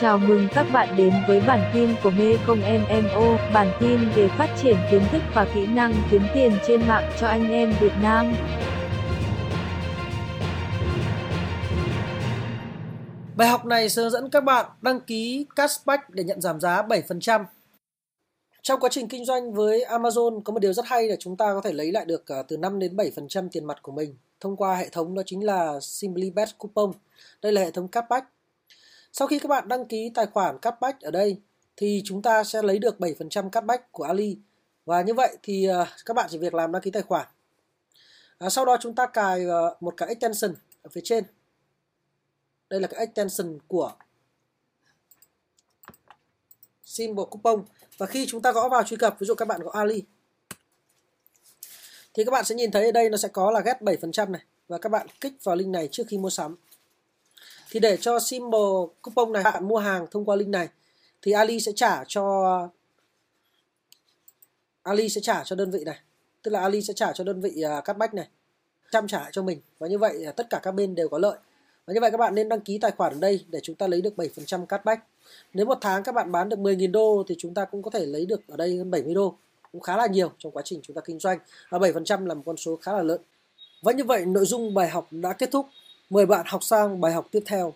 Chào mừng các bạn đến với bản tin của Mê Công MMO, bản tin về phát triển kiến thức và kỹ năng kiếm tiền trên mạng cho anh em Việt Nam. Bài học này sẽ hướng dẫn các bạn đăng ký cashback để nhận giảm giá 7%. Trong quá trình kinh doanh với Amazon có một điều rất hay là chúng ta có thể lấy lại được à, từ 5 đến 7% tiền mặt của mình thông qua hệ thống đó chính là SimplyBet Coupon. Đây là hệ thống cashback sau khi các bạn đăng ký tài khoản cashback ở đây thì chúng ta sẽ lấy được 7% cashback của Ali. Và như vậy thì à, các bạn chỉ việc làm đăng ký tài khoản. À, sau đó chúng ta cài à, một cái extension ở phía trên. Đây là cái extension của symbol coupon. Và khi chúng ta gõ vào truy cập, ví dụ các bạn gõ Ali thì các bạn sẽ nhìn thấy ở đây nó sẽ có là get 7% này và các bạn kích vào link này trước khi mua sắm thì để cho symbol coupon này bạn mua hàng thông qua link này thì Ali sẽ trả cho Ali sẽ trả cho đơn vị này. Tức là Ali sẽ trả cho đơn vị uh, bách này trăm trả cho mình. Và như vậy à, tất cả các bên đều có lợi. Và như vậy các bạn nên đăng ký tài khoản ở đây để chúng ta lấy được 7% cashback nếu một tháng các bạn bán được 10.000 đô thì chúng ta cũng có thể lấy được ở đây hơn 70 đô. Cũng khá là nhiều trong quá trình chúng ta kinh doanh. Và 7% là một con số khá là lớn. Và như vậy nội dung bài học đã kết thúc. Mời bạn học sang bài học tiếp theo.